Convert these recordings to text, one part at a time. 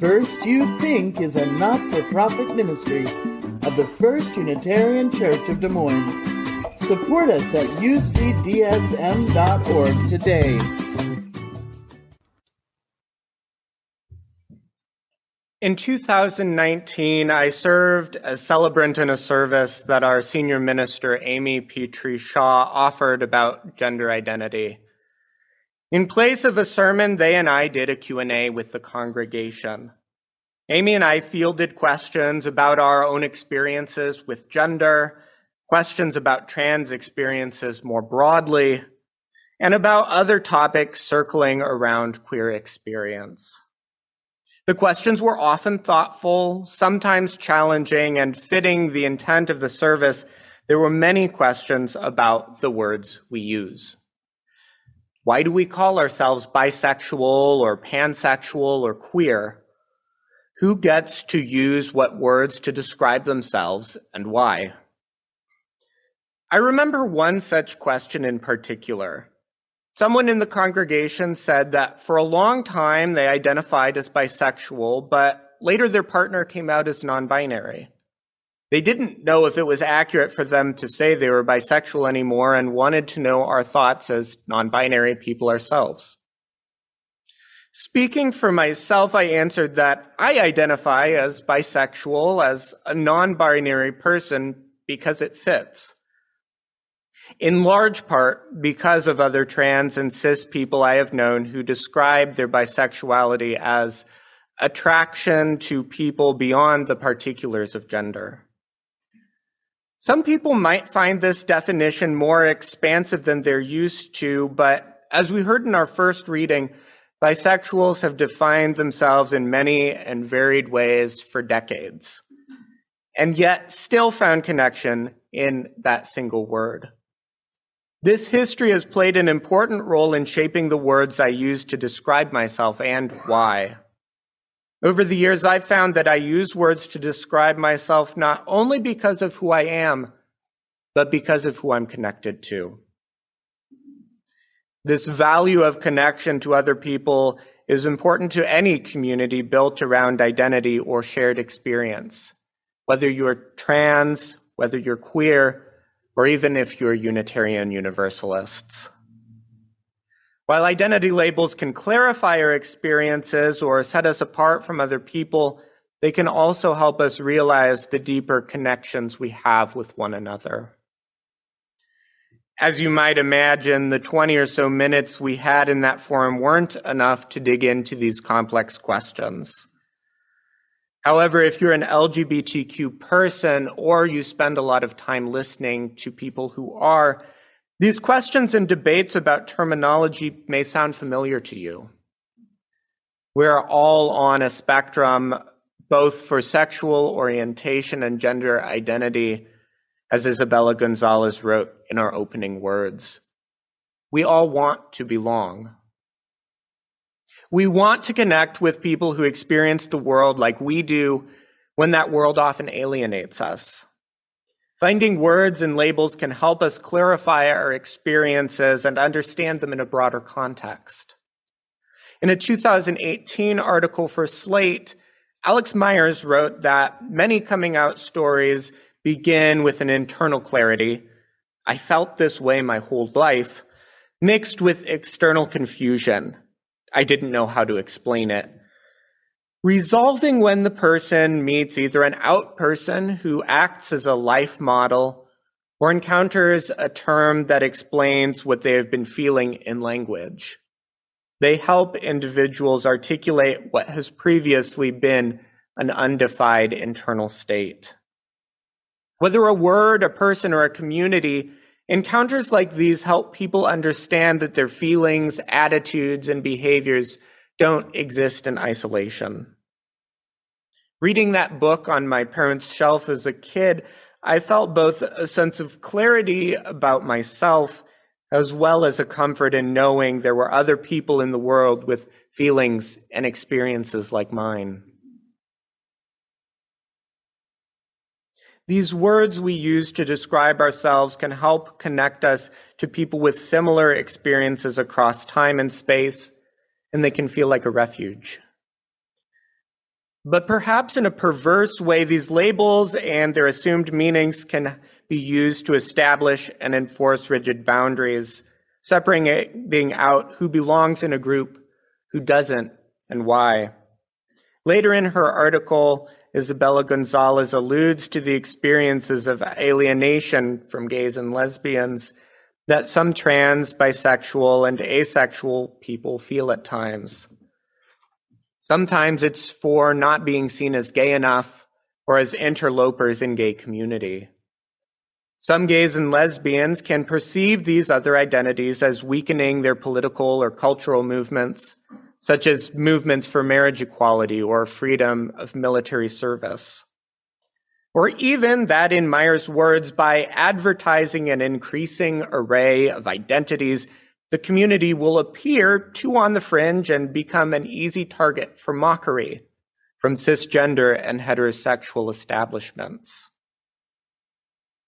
First You Think is a not for profit ministry of the First Unitarian Church of Des Moines. Support us at ucdsm.org today. In 2019, I served as celebrant in a service that our senior minister, Amy Petrie Shaw, offered about gender identity. In place of a sermon, they and I did a Q&A with the congregation. Amy and I fielded questions about our own experiences with gender, questions about trans experiences more broadly, and about other topics circling around queer experience. The questions were often thoughtful, sometimes challenging, and fitting the intent of the service, there were many questions about the words we use. Why do we call ourselves bisexual or pansexual or queer? Who gets to use what words to describe themselves and why? I remember one such question in particular. Someone in the congregation said that for a long time they identified as bisexual, but later their partner came out as non binary. They didn't know if it was accurate for them to say they were bisexual anymore and wanted to know our thoughts as non binary people ourselves. Speaking for myself, I answered that I identify as bisexual, as a non binary person, because it fits. In large part because of other trans and cis people I have known who describe their bisexuality as attraction to people beyond the particulars of gender. Some people might find this definition more expansive than they're used to, but as we heard in our first reading, bisexuals have defined themselves in many and varied ways for decades, and yet still found connection in that single word. This history has played an important role in shaping the words I use to describe myself and why. Over the years, I've found that I use words to describe myself not only because of who I am, but because of who I'm connected to. This value of connection to other people is important to any community built around identity or shared experience. Whether you're trans, whether you're queer, or even if you're Unitarian Universalists. While identity labels can clarify our experiences or set us apart from other people, they can also help us realize the deeper connections we have with one another. As you might imagine, the 20 or so minutes we had in that forum weren't enough to dig into these complex questions. However, if you're an LGBTQ person or you spend a lot of time listening to people who are, these questions and debates about terminology may sound familiar to you. We're all on a spectrum, both for sexual orientation and gender identity, as Isabella Gonzalez wrote in our opening words. We all want to belong. We want to connect with people who experience the world like we do when that world often alienates us. Finding words and labels can help us clarify our experiences and understand them in a broader context. In a 2018 article for Slate, Alex Myers wrote that many coming out stories begin with an internal clarity. I felt this way my whole life, mixed with external confusion. I didn't know how to explain it. Resolving when the person meets either an out person who acts as a life model or encounters a term that explains what they have been feeling in language. They help individuals articulate what has previously been an undefined internal state. Whether a word, a person, or a community, encounters like these help people understand that their feelings, attitudes, and behaviors don't exist in isolation. Reading that book on my parents' shelf as a kid, I felt both a sense of clarity about myself as well as a comfort in knowing there were other people in the world with feelings and experiences like mine. These words we use to describe ourselves can help connect us to people with similar experiences across time and space and they can feel like a refuge. But perhaps in a perverse way, these labels and their assumed meanings can be used to establish and enforce rigid boundaries, separating out who belongs in a group, who doesn't, and why. Later in her article, Isabella Gonzalez alludes to the experiences of alienation from gays and lesbians that some trans, bisexual, and asexual people feel at times. Sometimes it's for not being seen as gay enough or as interlopers in gay community. Some gays and lesbians can perceive these other identities as weakening their political or cultural movements, such as movements for marriage equality or freedom of military service. Or even that, in Myers' words, by advertising an increasing array of identities, the community will appear too on the fringe and become an easy target for mockery from cisgender and heterosexual establishments.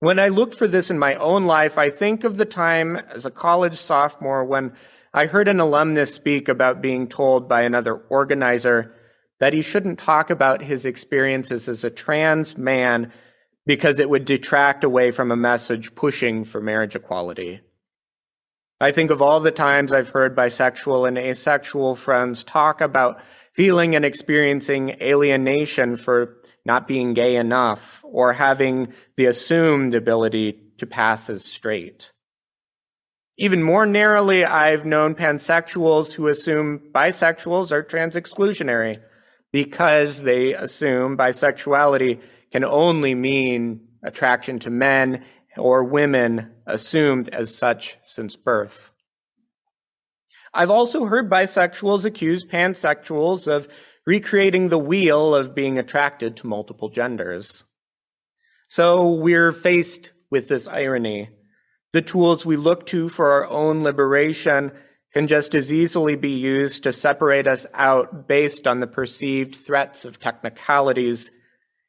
When I look for this in my own life, I think of the time as a college sophomore when I heard an alumnus speak about being told by another organizer that he shouldn't talk about his experiences as a trans man because it would detract away from a message pushing for marriage equality. I think of all the times I've heard bisexual and asexual friends talk about feeling and experiencing alienation for not being gay enough, or having the assumed ability to pass as straight. Even more narrowly, I've known pansexuals who assume bisexuals are trans exclusionary because they assume bisexuality can only mean attraction to men or women assumed as such since birth. I've also heard bisexuals accuse pansexuals of recreating the wheel of being attracted to multiple genders. So we're faced with this irony. The tools we look to for our own liberation can just as easily be used to separate us out based on the perceived threats of technicalities,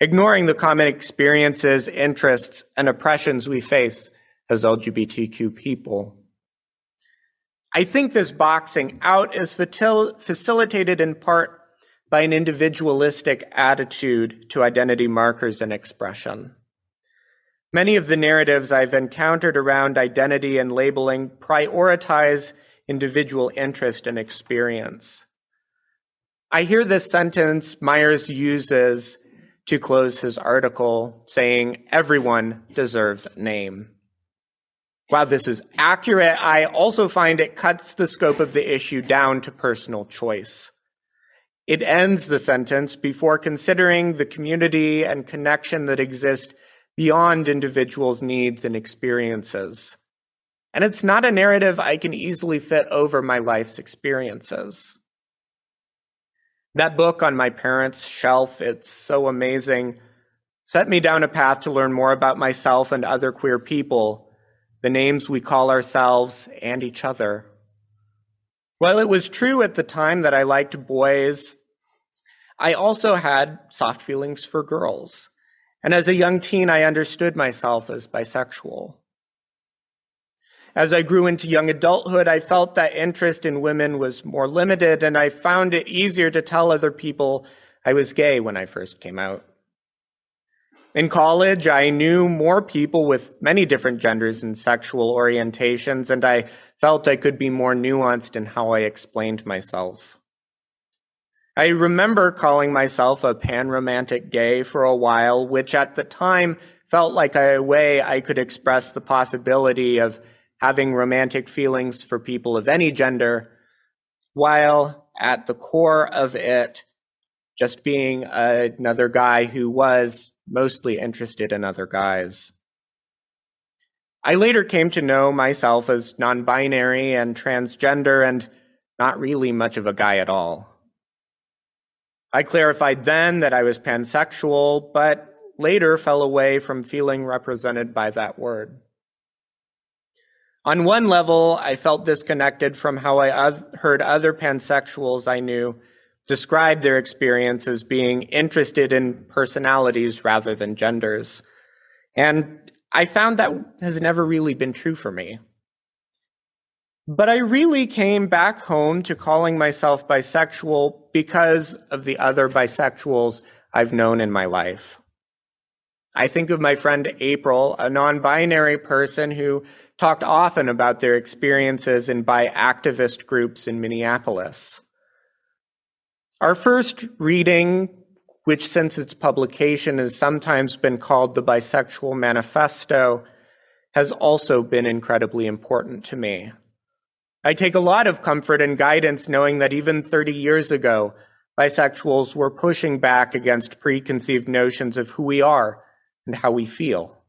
ignoring the common experiences, interests, and oppressions we face as LGBTQ people. I think this boxing out is facilitated in part by an individualistic attitude to identity markers and expression. Many of the narratives I've encountered around identity and labeling prioritize individual interest and experience. I hear this sentence Myers uses to close his article, saying, Everyone deserves a name. While this is accurate, I also find it cuts the scope of the issue down to personal choice. It ends the sentence before considering the community and connection that exist beyond individuals' needs and experiences. And it's not a narrative I can easily fit over my life's experiences. That book on my parents' shelf, it's so amazing, set me down a path to learn more about myself and other queer people, the names we call ourselves and each other. While it was true at the time that I liked boys, I also had soft feelings for girls. And as a young teen, I understood myself as bisexual. As I grew into young adulthood, I felt that interest in women was more limited, and I found it easier to tell other people I was gay when I first came out. In college, I knew more people with many different genders and sexual orientations, and I felt I could be more nuanced in how I explained myself. I remember calling myself a panromantic gay for a while, which at the time felt like a way I could express the possibility of having romantic feelings for people of any gender, while at the core of it, just being another guy who was mostly interested in other guys. I later came to know myself as non binary and transgender and not really much of a guy at all. I clarified then that I was pansexual, but later fell away from feeling represented by that word. On one level, I felt disconnected from how I heard other pansexuals I knew describe their experience as being interested in personalities rather than genders. And I found that has never really been true for me. But I really came back home to calling myself bisexual because of the other bisexuals I've known in my life. I think of my friend April, a non binary person who talked often about their experiences in bi activist groups in Minneapolis. Our first reading, which since its publication has sometimes been called the Bisexual Manifesto, has also been incredibly important to me. I take a lot of comfort and guidance knowing that even 30 years ago, bisexuals were pushing back against preconceived notions of who we are and how we feel.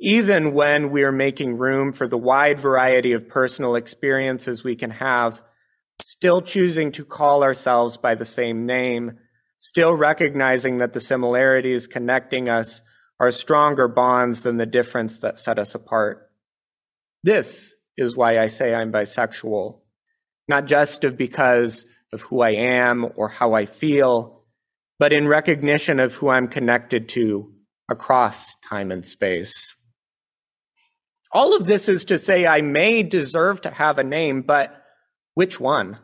Even when we are making room for the wide variety of personal experiences we can have, still choosing to call ourselves by the same name, still recognizing that the similarities connecting us are stronger bonds than the difference that set us apart. This is why I say I'm bisexual, not just of because of who I am or how I feel, but in recognition of who I'm connected to across time and space. All of this is to say I may deserve to have a name, but which one?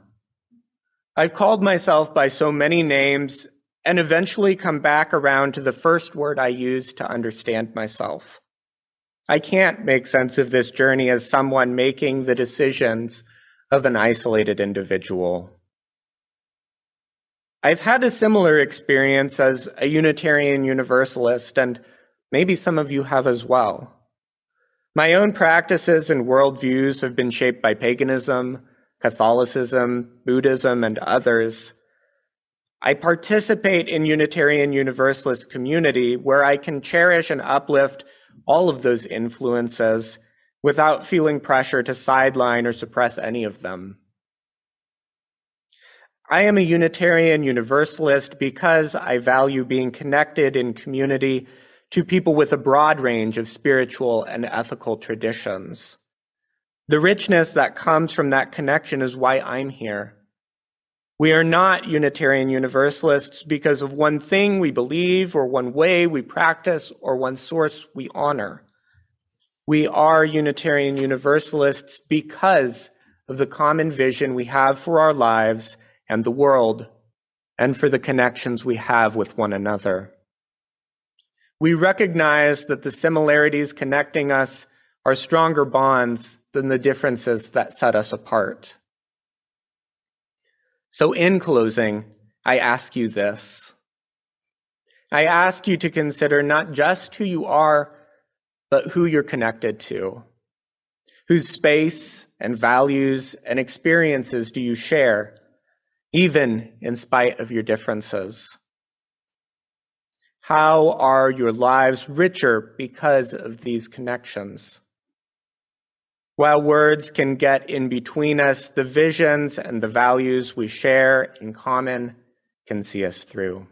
I've called myself by so many names and eventually come back around to the first word I use to understand myself. I can't make sense of this journey as someone making the decisions of an isolated individual. I've had a similar experience as a Unitarian Universalist, and maybe some of you have as well. My own practices and worldviews have been shaped by paganism, Catholicism, Buddhism, and others. I participate in Unitarian Universalist community where I can cherish and uplift all of those influences without feeling pressure to sideline or suppress any of them. I am a Unitarian Universalist because I value being connected in community to people with a broad range of spiritual and ethical traditions. The richness that comes from that connection is why I'm here. We are not Unitarian Universalists because of one thing we believe, or one way we practice, or one source we honor. We are Unitarian Universalists because of the common vision we have for our lives and the world, and for the connections we have with one another. We recognize that the similarities connecting us are stronger bonds than the differences that set us apart. So, in closing, I ask you this. I ask you to consider not just who you are, but who you're connected to. Whose space and values and experiences do you share, even in spite of your differences? How are your lives richer because of these connections? While words can get in between us, the visions and the values we share in common can see us through.